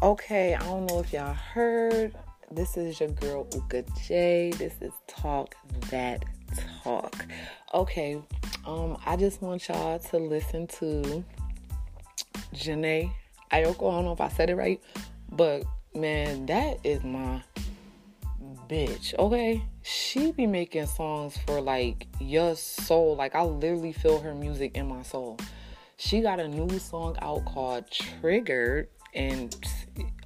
Okay, I don't know if y'all heard. This is your girl Uka J. This is Talk That Talk. Okay, um, I just want y'all to listen to Jhené Aiko. I don't know if I said it right, but man, that is my bitch. Okay, she be making songs for like your soul. Like I literally feel her music in my soul. She got a new song out called Triggered and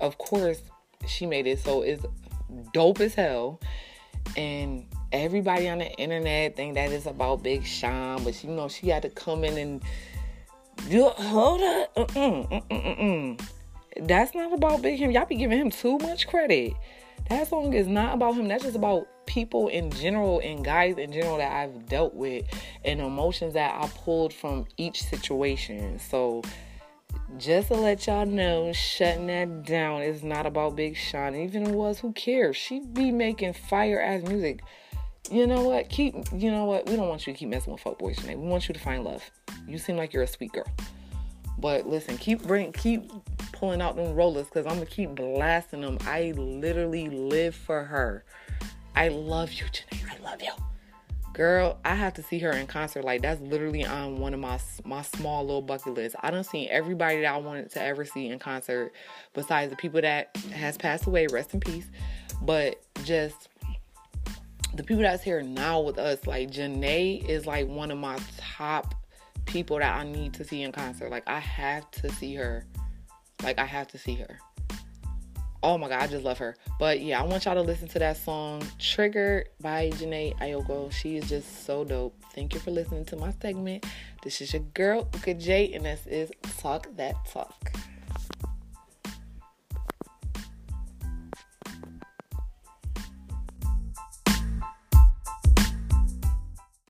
of course she made it so it's dope as hell. And everybody on the internet think that it's about big sean but you know she had to come in and do hold up mm-mm, that's not about big him. Y'all be giving him too much credit. That song is not about him. That's just about people in general and guys in general that i've dealt with and emotions that i pulled from each situation. So just to let y'all know, shutting that down is not about Big Sean. Even if it was, who cares? She be making fire ass music. You know what? Keep. You know what? We don't want you to keep messing with folk boys Jhené. We want you to find love. You seem like you're a sweet girl. But listen, keep bring, keep pulling out them rollers because I'm gonna keep blasting them. I literally live for her. I love you, Jhené. I love you girl i have to see her in concert. Like that's literally on one of my my small little bucket lists i don't see everybody that i wanted to ever see in concert besides the people that has passed away rest in peace. But just the people that's here now with us like Jhené is like one of my top people that i need to see in concert. Like i have to see her. Like i have to see her Oh my god, I just love her. But yeah, I want y'all to listen to that song Triggered by Jhené Aiko. She is just so dope. Thank you for listening to my segment. This is your girl, Uka J, and this is Talk That Talk.